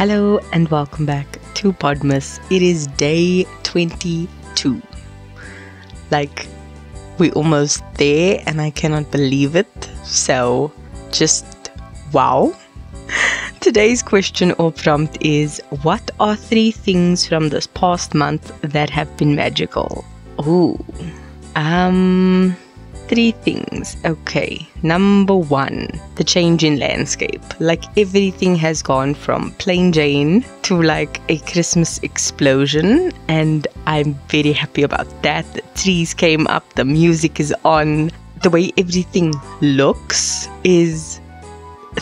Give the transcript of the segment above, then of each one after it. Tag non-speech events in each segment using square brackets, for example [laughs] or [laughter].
Hello and welcome back to Podmas. It is day 22. Like, we're almost there and I cannot believe it. So, just wow. [laughs] Today's question or prompt is What are three things from this past month that have been magical? Ooh. Um three things. Okay. Number one, the change in landscape. Like everything has gone from plain Jane to like a Christmas explosion. And I'm very happy about that. The trees came up, the music is on. The way everything looks is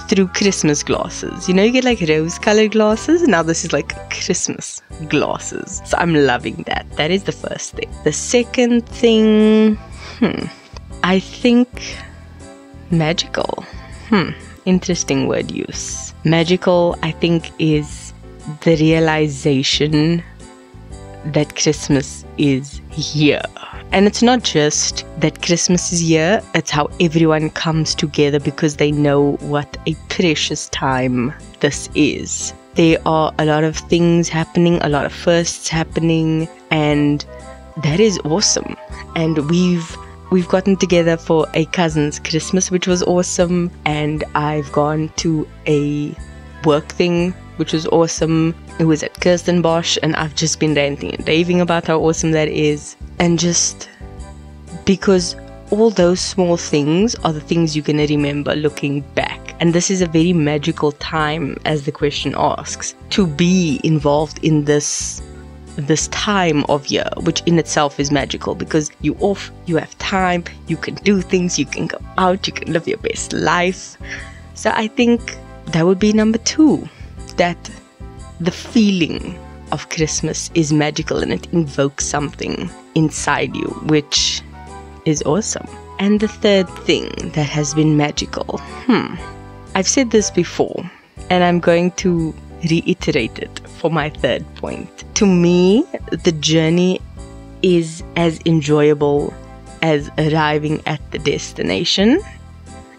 through Christmas glasses. You know, you get like rose colored glasses. Now this is like Christmas glasses. So I'm loving that. That is the first thing. The second thing, hmm, I think magical. Hmm, interesting word use. Magical, I think, is the realization that Christmas is here. And it's not just that Christmas is here, it's how everyone comes together because they know what a precious time this is. There are a lot of things happening, a lot of firsts happening, and that is awesome. And we've we've gotten together for a cousin's Christmas, which was awesome, and I've gone to a work thing, which was awesome. It was at Kirstenbosch, and I've just been ranting and raving about how awesome that is. And just because all those small things are the things you're going to remember looking back. And this is a very magical time, as the question asks, to be involved in this this time of year, which in itself is magical because you off, you have time, you can do things, you can go out, you can live your best life. So I think that would be number two. That the feeling of Christmas is magical and it invokes something inside you, which is awesome. And the third thing that has been magical, hmm, I've said this before, and I'm going to reiterate it for my third point. To me, the journey is as enjoyable as arriving at the destination.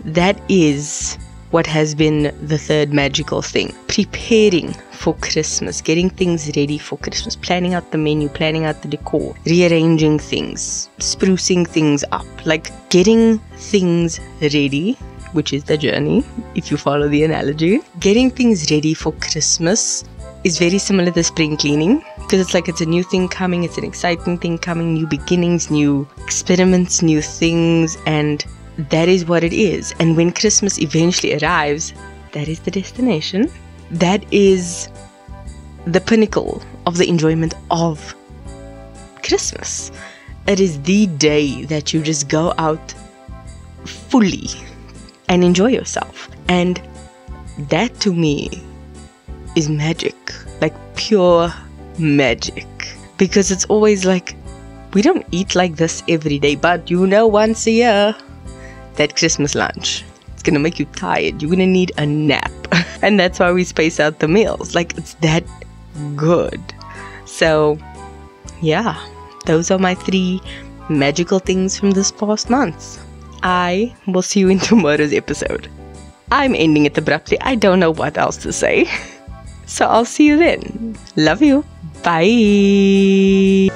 That is what has been the third magical thing. Preparing for Christmas, getting things ready for Christmas, planning out the menu, planning out the decor, rearranging things, sprucing things up, like getting things ready which is the journey, if you follow the analogy. Getting things ready for Christmas is very similar to spring cleaning because it's like it's a new thing coming, it's an exciting thing coming, new beginnings, new experiments, new things, and that is what it is. And when Christmas eventually arrives, that is the destination. That is the pinnacle of the enjoyment of Christmas. It is the day that you just go out fully and enjoy yourself. And that to me is magic, pure magic. Because it's always like, we don't eat like this every day, but you know, once a year, that Christmas lunch. It's gonna make you tired. You're gonna need a nap. [laughs] and that's why we space out the meals. Like, it's that good. So, yeah, those are my three magical things from this past month. I will see you in [laughs] tomorrow's episode. I'm ending it abruptly. I don't know what else to say. [laughs] So I'll see you then. Love you. Bye.